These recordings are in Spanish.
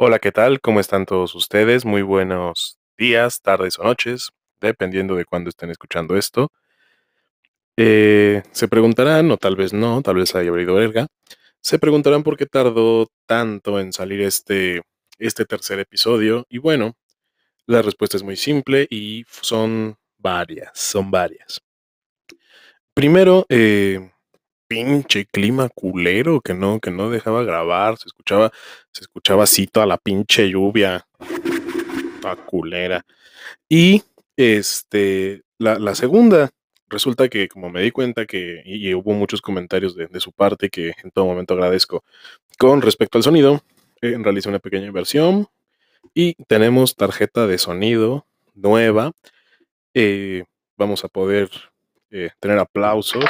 Hola, ¿qué tal? ¿Cómo están todos ustedes? Muy buenos días, tardes o noches, dependiendo de cuándo estén escuchando esto. Eh, se preguntarán, o tal vez no, tal vez haya abrido verga, se preguntarán por qué tardó tanto en salir este, este tercer episodio. Y bueno, la respuesta es muy simple y son varias, son varias. Primero, eh, pinche clima culero que no, que no dejaba grabar, se escuchaba, se escuchaba así toda la pinche lluvia, toda culera. Y este, la, segunda, resulta que como me di cuenta que, y, hubo muchos comentarios de, su parte que en todo momento agradezco, con respecto al sonido, eh, una pequeña inversión y tenemos tarjeta de sonido nueva. Eh, vamos a poder eh, tener aplausos.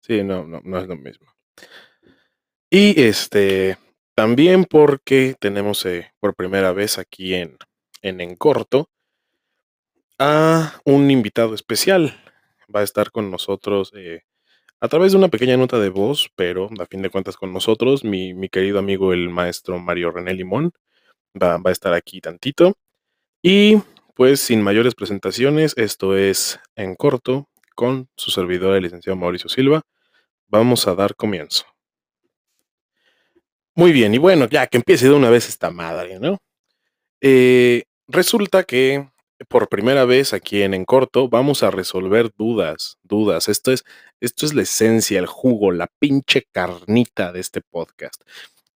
Sí, no, no, no es lo mismo. Y este, también porque tenemos eh, por primera vez aquí en, en En Corto a un invitado especial. Va a estar con nosotros eh, a través de una pequeña nota de voz, pero a fin de cuentas con nosotros, mi, mi querido amigo el maestro Mario René Limón va, va a estar aquí tantito. Y pues sin mayores presentaciones, esto es En Corto con su servidor el licenciado Mauricio Silva. Vamos a dar comienzo. Muy bien, y bueno, ya que empiece de una vez esta madre, ¿no? Eh, resulta que por primera vez aquí en En Corto vamos a resolver dudas, dudas. Esto es, esto es la esencia, el jugo, la pinche carnita de este podcast.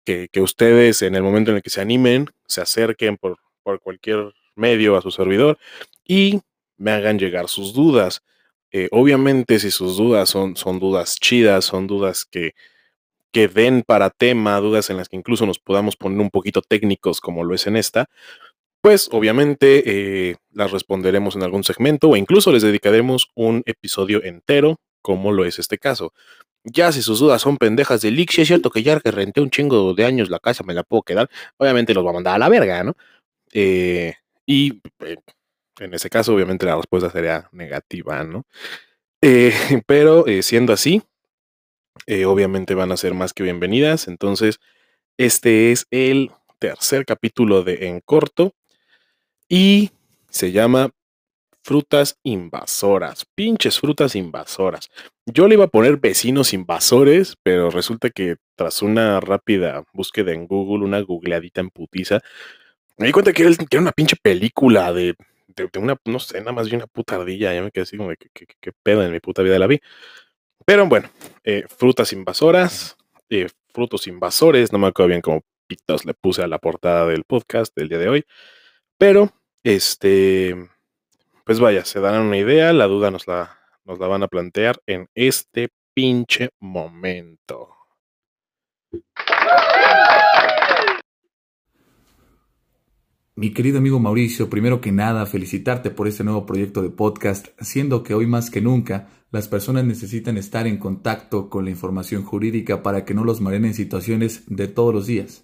Que, ustedes en el momento en el que se animen, se acerquen por, por cualquier medio a su servidor y me hagan llegar sus dudas. Eh, obviamente si sus dudas son, son dudas chidas, son dudas que, que den para tema, dudas en las que incluso nos podamos poner un poquito técnicos como lo es en esta, pues obviamente eh, las responderemos en algún segmento o incluso les dedicaremos un episodio entero como lo es este caso. Ya si sus dudas son pendejas de leak, si es cierto que ya que renté un chingo de años la casa, me la puedo quedar, obviamente los va a mandar a la verga, ¿no? Eh, y eh, en ese caso, obviamente la respuesta sería negativa, ¿no? pero siendo así, eh, obviamente van a ser más que bienvenidas. Entonces, este es el tercer capítulo de En Corto y se llama Frutas Invasoras. Pinches frutas invasoras. Yo le iba a poner vecinos invasores, pero resulta que tras una rápida búsqueda en Google, una googleadita en putiza, me di cuenta que era, una pinche película de, una, no sé, nada más de una puta ardilla. Ya me quedé así como, que qué pedo en mi puta vida la vi? Pero bueno, eh, frutas invasoras, eh, frutos invasores, no me acuerdo bien cómo pitos le puse a la portada del podcast del día de hoy. Pero, este, pues vaya, se darán una idea, la duda nos la, nos la van a plantear en este pinche momento. Mi querido amigo Mauricio, primero que nada, felicitarte por este nuevo proyecto de podcast, siendo que hoy más que nunca las personas necesitan estar en contacto con la información jurídica para que no los mareen en situaciones de todos los días.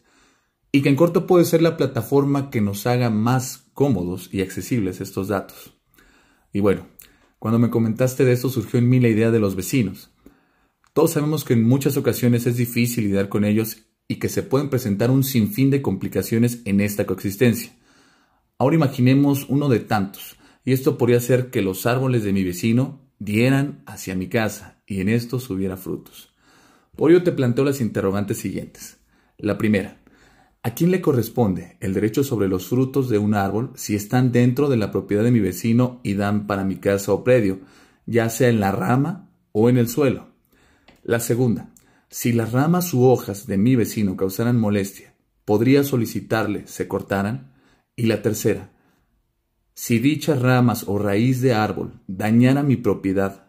Y que en corto puede ser la plataforma que nos haga más cómodos y accesibles estos datos. Y bueno, cuando me comentaste de esto surgió en mí la idea de los vecinos. Todos sabemos que en muchas ocasiones es difícil lidiar con ellos y que se pueden presentar un sinfín de complicaciones en esta coexistencia. Ahora imaginemos uno de tantos, y esto podría ser que los árboles de mi vecino dieran hacia mi casa y en esto hubiera frutos. Por ello te planteo las interrogantes siguientes. La primera, ¿a quién le corresponde el derecho sobre los frutos de un árbol si están dentro de la propiedad de mi vecino y dan para mi casa o predio, ya sea en la rama o en el suelo? La segunda, si las ramas u hojas de mi vecino causaran molestia, ¿podría solicitarle se cortaran? Y la tercera, si dichas ramas o raíz de árbol dañara mi propiedad,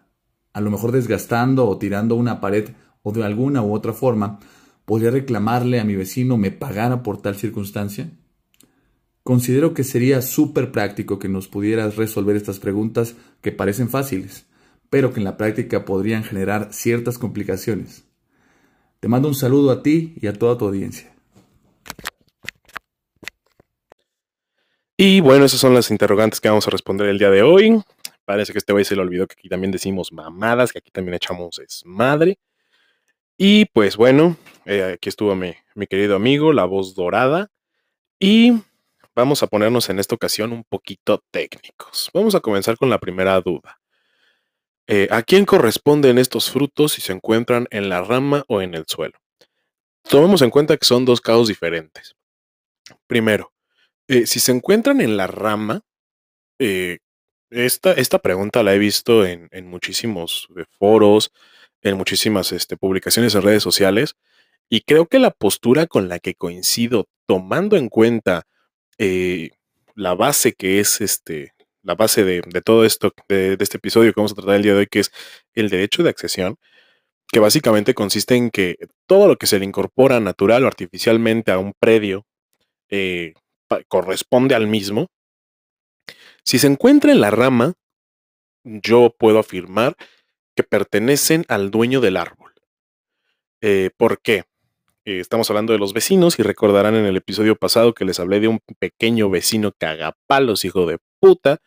a lo mejor desgastando o tirando una pared o de alguna u otra forma, ¿podría reclamarle a mi vecino me pagara por tal circunstancia? Considero que sería súper práctico que nos pudieras resolver estas preguntas que parecen fáciles, pero que en la práctica podrían generar ciertas complicaciones. Te mando un saludo a ti y a toda tu audiencia. Y bueno, esas son las interrogantes que vamos a responder el día de hoy. Parece que este güey se le olvidó que aquí también decimos mamadas, que aquí también echamos desmadre. Y pues bueno, eh, aquí estuvo mi, mi querido amigo, la voz dorada. Y vamos a ponernos en esta ocasión un poquito técnicos. Vamos a comenzar con la primera duda. Eh, ¿A quién corresponden estos frutos si se encuentran en la rama o en el suelo? Tomemos en cuenta que son dos casos diferentes. Primero, eh, si se encuentran en la rama, eh, esta, esta, pregunta la he visto en, en muchísimos foros, en muchísimas este, publicaciones en redes sociales, y creo que la postura con la que coincido, tomando en cuenta eh, la base que es este, la base de, de todo esto, de, de, este episodio que vamos a tratar el día de hoy, que es el derecho de accesión, que básicamente consiste en que todo lo que se le incorpora natural o artificialmente a un predio eh, corresponde al mismo. Si se encuentra en la rama, yo puedo afirmar que pertenecen al dueño del árbol. Eh, ¿Por qué? Eh, estamos hablando de los vecinos y recordarán en el episodio pasado que les hablé de un pequeño vecino cagapalos, hijo de puta,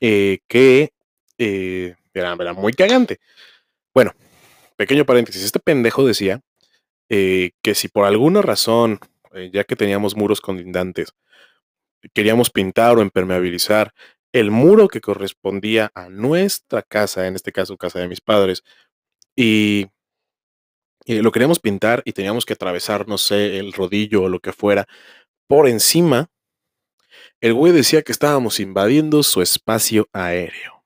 eh, que era, era, muy cagante. Bueno, pequeño paréntesis, este pendejo decía que si por alguna razón, eh, ya que teníamos muros colindantes, queríamos pintar o impermeabilizar el muro que correspondía a nuestra casa, en este caso casa de mis padres, y y lo queríamos pintar y teníamos que atravesar, no sé, el rodillo o lo que fuera por encima, el güey decía que estábamos invadiendo su espacio aéreo.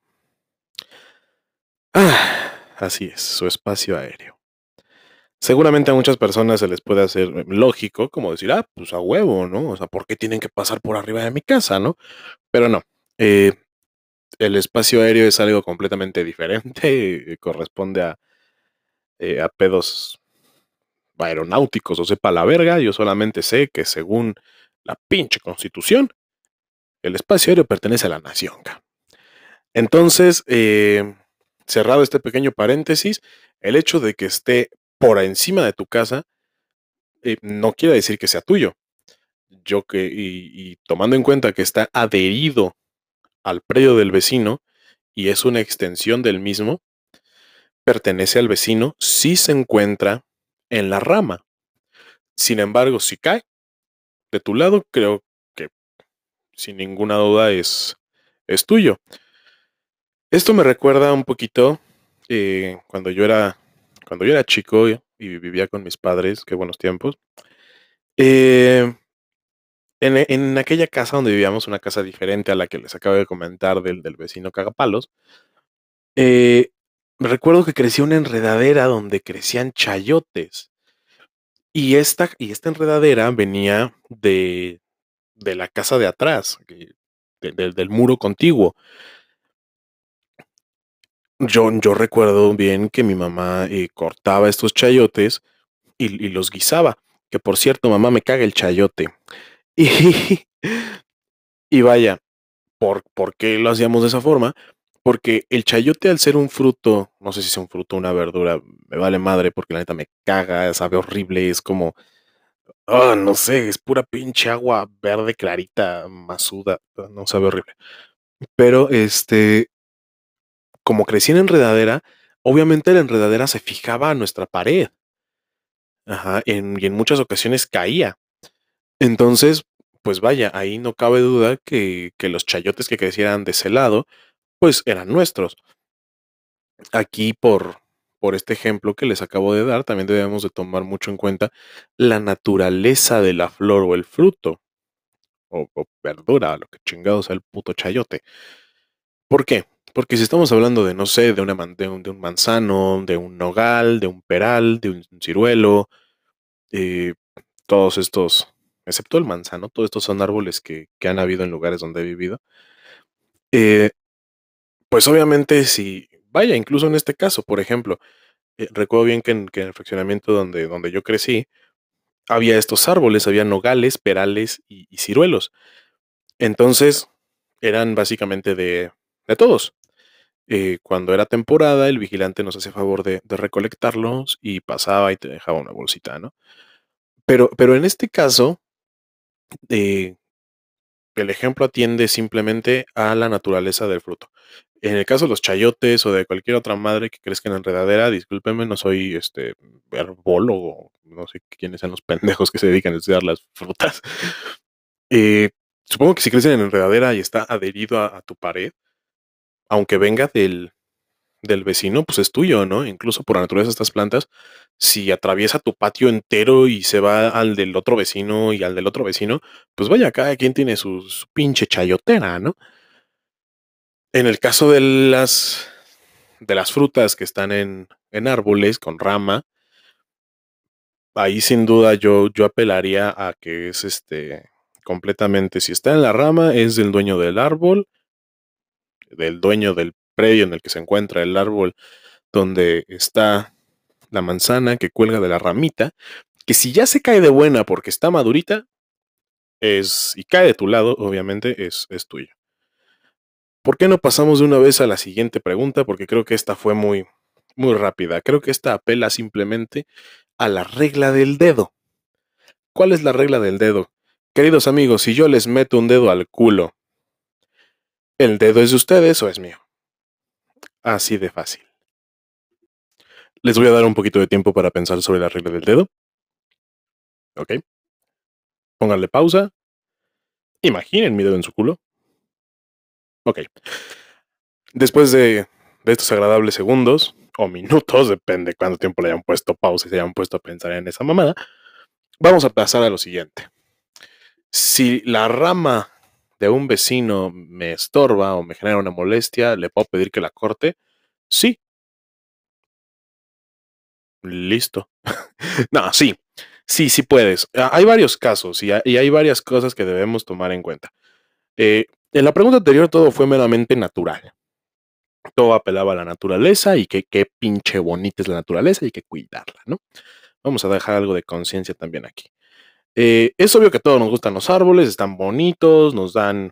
Ah, así es, su espacio aéreo. Seguramente a muchas personas se les puede hacer lógico, como decir, ah, pues a huevo, ¿no? O sea, ¿por qué tienen que pasar por arriba de mi casa, no? Pero no. Eh, el espacio aéreo es algo completamente diferente, corresponde a, eh, a pedos aeronáuticos o sepa la verga, yo solamente sé que según la pinche constitución, el espacio aéreo pertenece a la nación. Entonces, eh, cerrado este pequeño paréntesis, el hecho de que esté por encima de tu casa eh, no quiere decir que sea tuyo. Yo que, y, tomando en cuenta que está adherido al predio del vecino y es una extensión del mismo, pertenece al vecino si se encuentra en la rama. Sin embargo, si cae de tu lado, creo que sin ninguna duda es, es tuyo. Esto me recuerda un poquito eh, cuando yo era cuando yo era chico y vivía con mis padres, qué buenos tiempos. Eh, en, en, aquella casa donde vivíamos, una casa diferente a la que les acabo de comentar del, del vecino Cagapalos, eh, recuerdo que crecía una enredadera donde crecían chayotes. Y esta, y esta enredadera venía de, de la casa de atrás, de, de, del muro contiguo. Yo, yo, recuerdo bien que mi mamá eh, cortaba estos chayotes y, los guisaba. Que por cierto, mamá me caga el chayote. Y, y vaya, ¿por, ¿por qué lo hacíamos de esa forma? Porque el chayote, al ser un fruto, no sé si es un fruto o una verdura, me vale madre porque la neta me caga, sabe horrible, es como, oh, no sé, es pura pinche agua verde clarita, masuda, no sabe horrible. Pero este, como crecí en enredadera, obviamente la enredadera se fijaba a nuestra pared. Ajá, en, y en muchas ocasiones caía. Entonces, pues vaya, ahí no cabe duda que, los chayotes que crecieran de ese lado, pues eran nuestros. Aquí por, por este ejemplo que les acabo de dar, también debemos de tomar mucho en cuenta la naturaleza de la flor o el fruto, o, o verdura, lo que chingado sea el puto chayote. ¿Por qué? Porque si estamos hablando de, no sé, de, una, de, un, manzano, de un nogal, de un peral, de un ciruelo, eh, todos estos, excepto el manzano, todos estos son árboles que, que han habido en lugares donde he vivido. Eh, pues obviamente si, vaya, incluso en este caso, por ejemplo, eh, recuerdo bien que en, que en, el fraccionamiento donde, donde yo crecí, había estos árboles, había nogales, perales y, y ciruelos. Entonces, eran básicamente de, de todos. Eh, cuando era temporada, el vigilante nos hacía favor de, recolectarlos y pasaba y te dejaba una bolsita, ¿no? Pero, pero en este caso, eh, el ejemplo atiende simplemente a la naturaleza del fruto. En el caso de los chayotes o de cualquier otra madre que crezca en enredadera, discúlpenme, no soy este herbólogo, no sé quiénes sean los pendejos que se dedican a estudiar las frutas. Eh, supongo que si crecen en enredadera y está adherido a, tu pared, aunque venga del, del vecino, pues es tuyo, ¿no? Incluso por la naturaleza de estas plantas, si atraviesa tu patio entero y se va al del otro vecino y al del otro vecino, pues vaya, cada quien tiene su, pinche chayotera, ¿no? En el caso de las de las frutas que están en, en árboles con rama, ahí sin duda yo, yo apelaría a que es este completamente, si está en la rama, es del dueño del árbol, del dueño del predio en el que se encuentra el árbol donde está la manzana que cuelga de la ramita, que si ya se cae de buena porque está madurita, es, y cae de tu lado, obviamente, es, es tuyo. ¿Por qué no pasamos de una vez a la siguiente pregunta? Porque creo que esta fue muy, muy rápida. Creo que esta apela simplemente a la regla del dedo. ¿Cuál es la regla del dedo? Queridos amigos, si yo les meto un dedo al culo, ¿el dedo es de ustedes o es mío? Así de fácil. Les voy a dar un poquito de tiempo para pensar sobre la regla del dedo. ¿Ok? Pónganle pausa. Imaginen mi dedo en su culo. Ok. Después de, estos agradables segundos o minutos, depende cuánto tiempo le hayan puesto pausa y se hayan puesto a pensar en esa mamada, vamos a pasar a lo siguiente. Si la rama de un vecino me estorba o me genera una molestia, ¿le puedo pedir que la corte? Sí. Listo. no, sí. Sí, sí puedes. Ah, hay varios casos y hay, varias cosas que debemos tomar en cuenta. Eh, en la pregunta anterior todo fue meramente natural. Todo apelaba a la naturaleza y que qué pinche bonita es la naturaleza y que cuidarla, ¿no? Vamos a dejar algo de conciencia también aquí. Eh, es obvio que a todos nos gustan los árboles, están bonitos, nos dan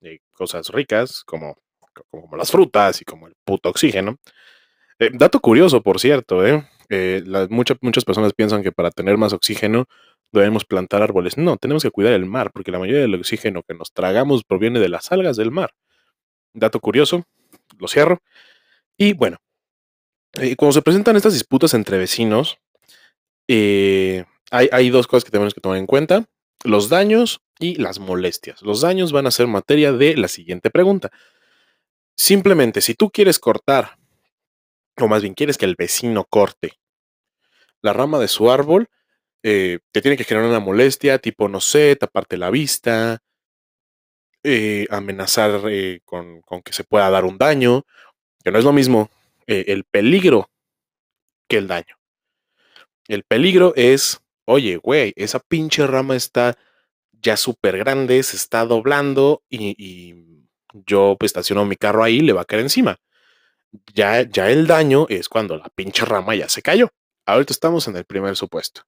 eh, cosas ricas como, las frutas y como el puto oxígeno. Eh, dato curioso, por cierto, muchas, personas piensan que para tener más oxígeno debemos plantar árboles. No, tenemos que cuidar el mar, porque la mayoría del oxígeno que nos tragamos proviene de las algas del mar. Dato curioso, lo cierro. Y bueno, cuando se presentan estas disputas entre vecinos, eh, hay, dos cosas que tenemos que tomar en cuenta. Los daños y las molestias. Los daños van a ser materia de la siguiente pregunta. Simplemente, si tú quieres cortar, o más bien quieres que el vecino corte la rama de su árbol, eh, te tiene que generar una molestia, tipo, no sé, taparte la vista, eh, amenazar eh, con, que se pueda dar un daño, que no es lo mismo el peligro que el daño. El peligro es, oye, güey, esa pinche rama está ya súper grande, se está doblando y, y, yo pues, estaciono mi carro ahí, le va a caer encima. Ya, ya el daño es cuando la pinche rama ya se cayó. Ahorita estamos en el primer supuesto.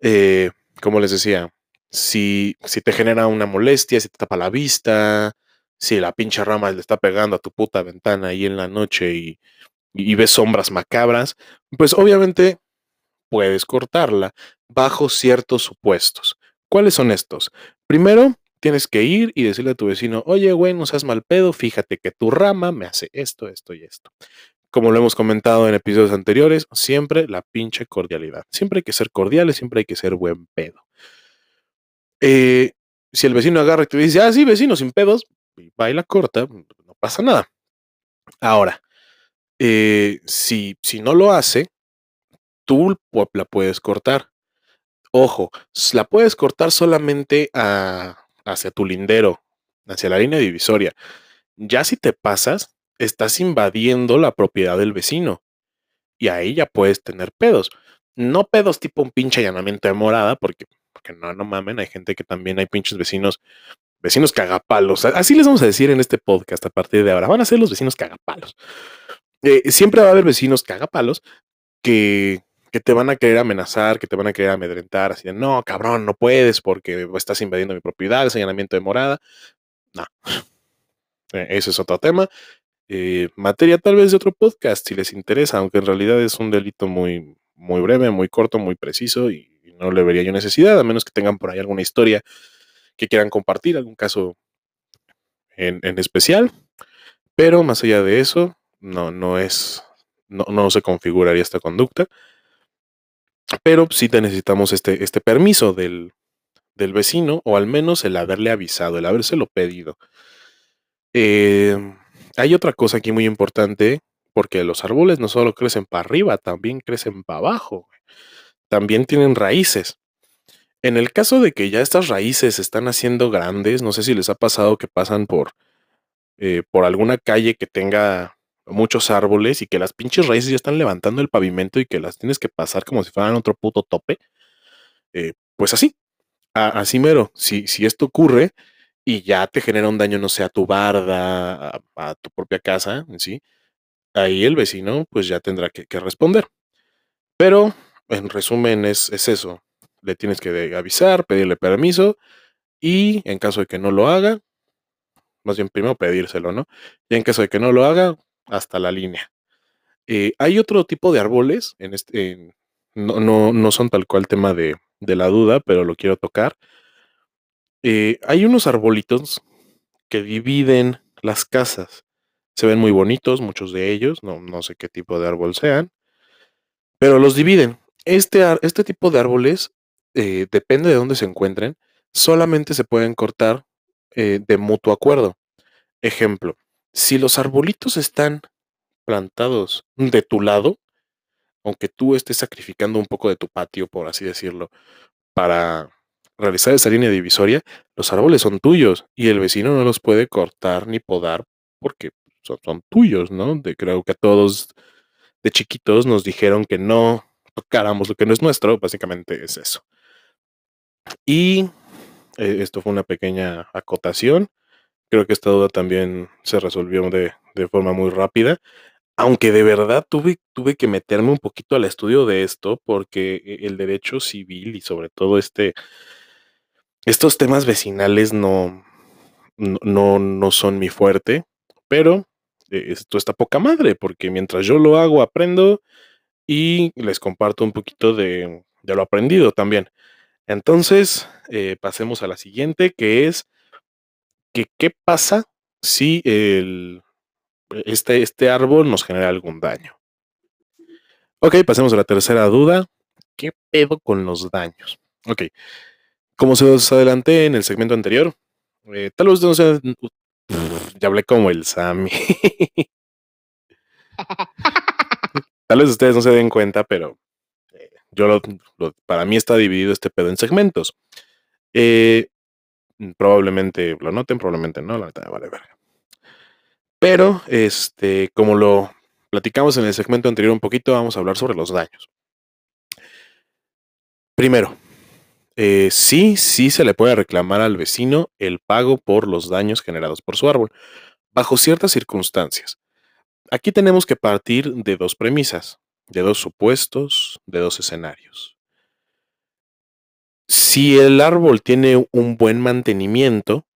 Eh, como les decía, si, si te genera una molestia, si te tapa la vista, si la pinche rama le está pegando a tu puta ventana ahí en la noche y, y ves sombras macabras, pues obviamente puedes cortarla bajo ciertos supuestos. ¿Cuáles son estos? Primero, tienes que ir y decirle a tu vecino, oye, güey, no seas mal pedo, fíjate que tu rama me hace esto, esto y esto como lo hemos comentado en episodios anteriores, siempre la pinche cordialidad. Siempre hay que ser cordiales, siempre hay que ser buen pedo. Eh, si el vecino agarra y te dice, ah, sí, vecino, sin pedos, baila corta, no pasa nada. Ahora, eh, si, si no lo hace, tú la puedes cortar. Ojo, la puedes cortar solamente hacia tu lindero, hacia la línea divisoria. Ya si te pasas, estás invadiendo la propiedad del vecino. Y ahí ya puedes tener pedos. No pedos tipo un pinche allanamiento de morada, porque, porque no, no mamen, hay gente que también hay pinches vecinos, vecinos cagapalos. Así les vamos a decir en este podcast a partir de ahora. Van a ser los vecinos cagapalos. Eh, siempre va a haber vecinos cagapalos que, que te van a querer amenazar, que te van a querer amedrentar, así de no, cabrón, no puedes porque estás invadiendo mi propiedad, es allanamiento de morada. No, e, ese es otro tema. Eh, materia tal vez de otro podcast si les interesa, aunque en realidad es un delito muy, muy breve, muy corto, muy preciso y, no le vería yo necesidad, a menos que tengan por ahí alguna historia que quieran compartir, algún caso en, en especial. Pero más allá de eso, no, no es, no, no se configuraría esta conducta. Pero sí te necesitamos este, este permiso del, del vecino, o al menos el haberle avisado, el habérselo pedido. Eh, hay otra cosa aquí muy importante, porque los árboles no solo crecen para arriba, también crecen para abajo. También tienen raíces. En el caso de que ya estas raíces están haciendo grandes, no sé si les ha pasado que pasan por, eh, por alguna calle que tenga muchos árboles y que las pinches raíces ya están levantando el pavimento y que las tienes que pasar como si fueran otro puto tope. Eh, pues así, así mero. Si, si esto ocurre, y ya te genera un daño, no sé, a tu barda, a, tu propia casa, ¿sí? Ahí el vecino pues ya tendrá que, responder. Pero, en resumen, es, es, eso. Le tienes que avisar, pedirle permiso y en caso de que no lo haga, más bien primero pedírselo, ¿no? Y en caso de que no lo haga, hasta la línea. Eh, hay otro tipo de árboles, en este, no, no, no, son tal cual tema de, de la duda, pero lo quiero tocar eh, hay unos arbolitos que dividen las casas. Se ven muy bonitos, muchos de ellos, no, no sé qué tipo de árbol sean, pero los dividen. Este, este tipo de árboles, eh, depende de dónde se encuentren, solamente se pueden cortar de mutuo acuerdo. Ejemplo, si los arbolitos están plantados de tu lado, aunque tú estés sacrificando un poco de tu patio, por así decirlo, para realizar esa línea divisoria, los árboles son tuyos y el vecino no los puede cortar ni podar porque son, tuyos, ¿no? De, creo que a todos de chiquitos nos dijeron que no tocáramos lo que no es nuestro, básicamente es eso. Y eh, esto fue una pequeña acotación. Creo que esta duda también se resolvió de, de forma muy rápida aunque de verdad tuve, tuve que meterme un poquito al estudio de esto porque e, el derecho civil y sobre todo este estos temas vecinales no, no, no son mi fuerte, pero eh, esto está poca madre, porque mientras yo lo hago, aprendo y les comparto un poquito de, lo aprendido también. Entonces, eh, pasemos a la siguiente, que es que qué pasa si el, este, este árbol nos genera algún daño. Ok, pasemos a la tercera duda. ¿Qué pedo con los daños? Ok, como se os adelanté en el segmento anterior, eh, tal vez no sea. Ya hablé como el Sammy. tal vez ustedes no se den cuenta, pero eh, yo lo, para mí está dividido este pedo en segmentos. Eh, probablemente lo noten, probablemente no, la neta vale verga. Pero, este, como lo platicamos en el segmento anterior un poquito, vamos a hablar sobre los daños. Primero, eh, sí, sí se le puede reclamar al vecino el pago por los daños generados por su árbol, bajo ciertas circunstancias. Aquí tenemos que partir de dos premisas, de dos supuestos, de dos escenarios. Si el árbol tiene un buen mantenimiento,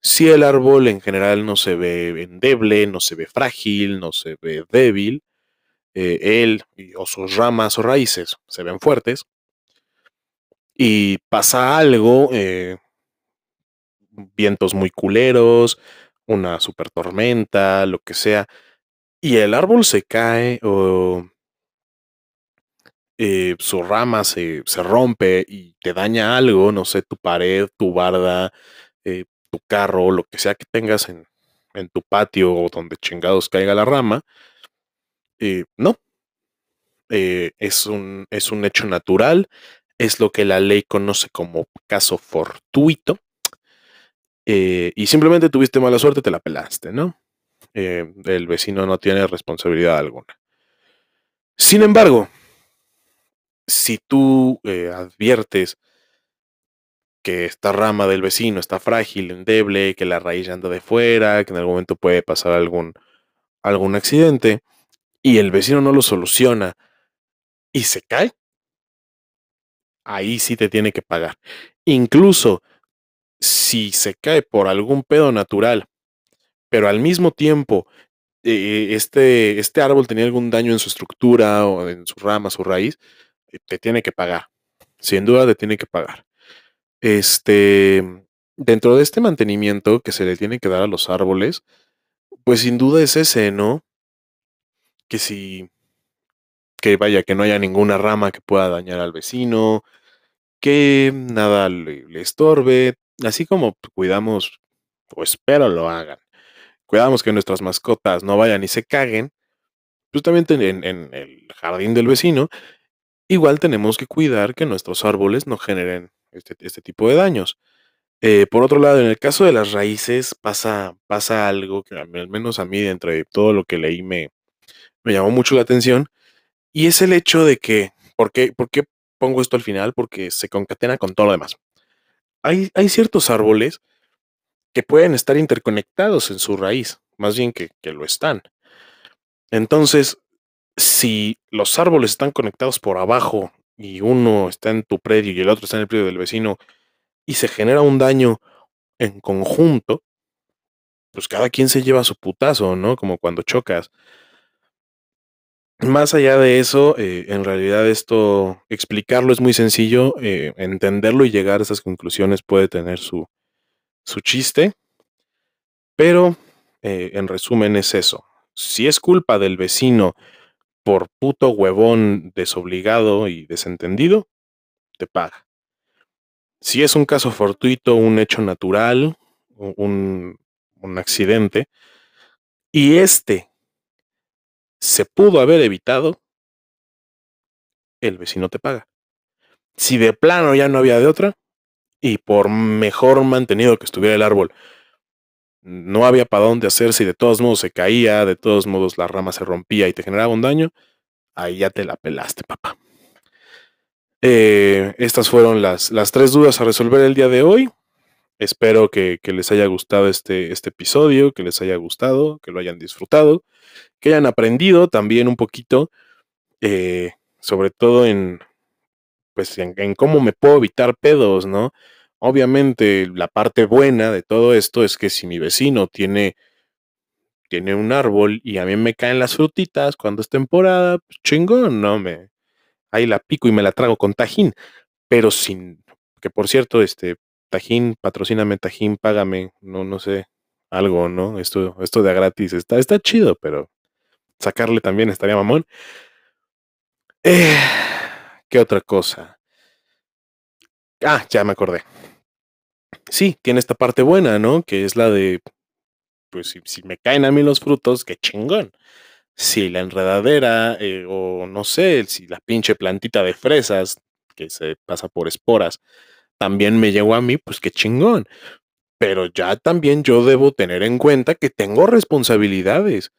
si el árbol en general no se ve endeble, no se ve frágil, no se ve débil, eh, él o sus ramas o raíces se ven fuertes, y pasa algo, eh, vientos muy culeros, una super tormenta, lo que sea, y el árbol se cae o eh, su rama se, rompe y te daña algo, no sé, tu pared, tu barda, eh, tu carro, lo que sea que tengas en, en, tu patio o donde chingados caiga la rama, no. es, un, es un hecho natural es lo que la ley conoce como caso fortuito. Eh, y simplemente tuviste mala suerte, te la pelaste, ¿no? Eh, el vecino no tiene responsabilidad alguna. Sin embargo, si tú eh, adviertes que esta rama del vecino está frágil, endeble, que la raíz anda de fuera, que en algún momento puede pasar algún, algún accidente, y el vecino no lo soluciona y se cae, ahí sí te tiene que pagar. Incluso si se cae por algún pedo natural, pero al mismo tiempo eh, este, este árbol tenía algún daño en su estructura o en su rama, su raíz, te tiene que pagar. Sin duda te tiene que pagar. Este, dentro de este mantenimiento que se le tiene que dar a los árboles, Pues sin duda es ese, ¿no? Que si, que vaya, que no haya ninguna rama que pueda dañar al vecino, que nada le, estorbe, así como cuidamos, o espero lo hagan, cuidamos que nuestras mascotas no vayan y se caguen, justamente en, en el jardín del vecino, igual tenemos que cuidar que nuestros árboles no generen este, este tipo de daños. Eh, por otro lado, en el caso de las raíces pasa, pasa algo que al menos a mí, dentro de todo lo que leí, me, llamó mucho la atención, y es el hecho de que, ¿por qué, por qué pongo esto al final? Porque se concatena con todo lo demás. Hay, hay ciertos árboles que pueden estar interconectados en su raíz, más bien que, que lo están. Entonces, si los árboles están conectados por abajo y uno está en tu predio y el otro está en el predio del vecino y se genera un daño en conjunto, pues cada quien se lleva su putazo, ¿no? Como cuando chocas. Más allá de eso, eh, en realidad esto, explicarlo es muy sencillo, eh, entenderlo y llegar a esas conclusiones puede tener su, su chiste, pero eh, en resumen es eso. Si es culpa del vecino por puto huevón desobligado y desentendido, te paga. Si es un caso fortuito, un hecho natural, un, un accidente, y este se pudo haber evitado, el vecino te paga. Si de plano ya no había de otra, y por mejor mantenido que estuviera el árbol, no había para dónde hacerse y de todos modos se caía, de todos modos la rama se rompía y te generaba un daño, ahí ya te la pelaste, papá. Eh, estas fueron las, las tres dudas a resolver el día de hoy. Espero que, les haya gustado este, este episodio, que les haya gustado, que lo hayan disfrutado, que hayan aprendido también un poquito, eh, sobre todo en, pues en, cómo me puedo evitar pedos, ¿no? Obviamente la parte buena de todo esto es que si mi vecino tiene, tiene un árbol y a mí me caen las frutitas cuando es temporada, pues chingón, no me, ahí la pico y me la trago con tajín, pero sin, que por cierto, este, tajín, patrocíname tajín, págame, no, no sé, algo, ¿no? Esto, esto de a gratis está, está chido, pero sacarle también estaría mamón. Eh, ¿Qué otra cosa? Ah, ya me acordé. Sí, tiene esta parte buena, ¿no? Que es la de, pues si, me caen a mí los frutos, qué chingón si la enredadera eh, o no sé, si la pinche plantita de fresas que se pasa por esporas también me llegó a mí, pues qué chingón. Pero ya también yo debo tener en cuenta que tengo responsabilidades.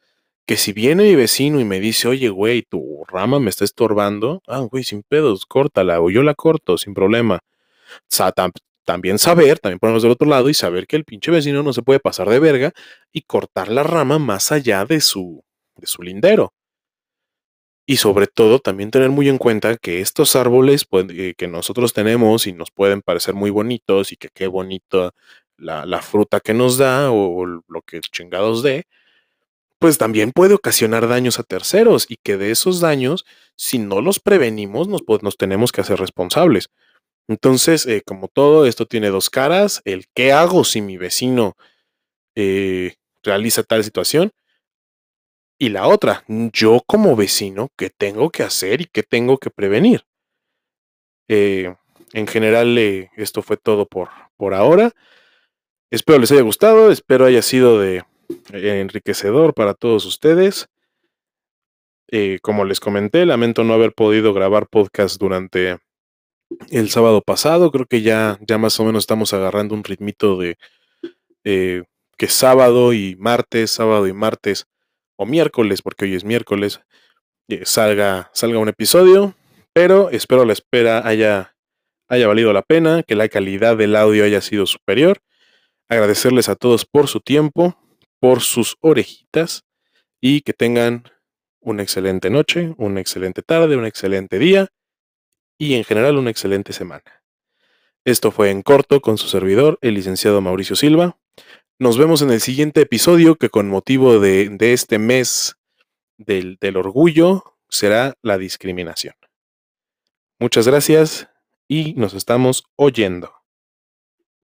Que si viene mi vecino y me dice, oye, güey, tu rama me está estorbando, ah, güey, sin pedos, córtala, o yo la corto, sin problema. O sea, también saber, también ponernos del otro lado y saber que el pinche vecino no se puede pasar de verga y cortar la rama más allá de su, de su lindero. Y sobre todo también tener muy en cuenta que estos árboles eh, que nosotros tenemos y nos pueden parecer muy bonitos y que qué bonita la, la, fruta que nos da o, lo que chingados dé, pues también puede ocasionar daños a terceros y que de esos daños, si no los prevenimos, nos, nos tenemos que hacer responsables. Entonces, eh, como todo, esto tiene dos caras. El qué hago si mi vecino eh, realiza tal situación y la otra, yo como vecino, ¿qué tengo que hacer y qué tengo que prevenir? Eh, en general, esto fue todo por, por ahora. Espero les haya gustado, espero haya sido de enriquecedor para todos ustedes. Como les comenté, lamento no haber podido grabar podcast durante el sábado pasado. Creo que ya, ya más o menos estamos agarrando un ritmito de eh, que sábado y martes, sábado y martes o miércoles, porque hoy es miércoles, eh, salga, salga un episodio, pero espero la espera haya, haya valido la pena, que la calidad del audio haya sido superior. Agradecerles a todos por su tiempo, por sus orejitas y que tengan una excelente noche, una excelente tarde, un excelente día y en general una excelente semana. Esto fue en corto con su servidor, el licenciado Mauricio Silva. Nos vemos en el siguiente episodio que con motivo de, este mes del orgullo será la discriminación. Muchas gracias y nos estamos oyendo.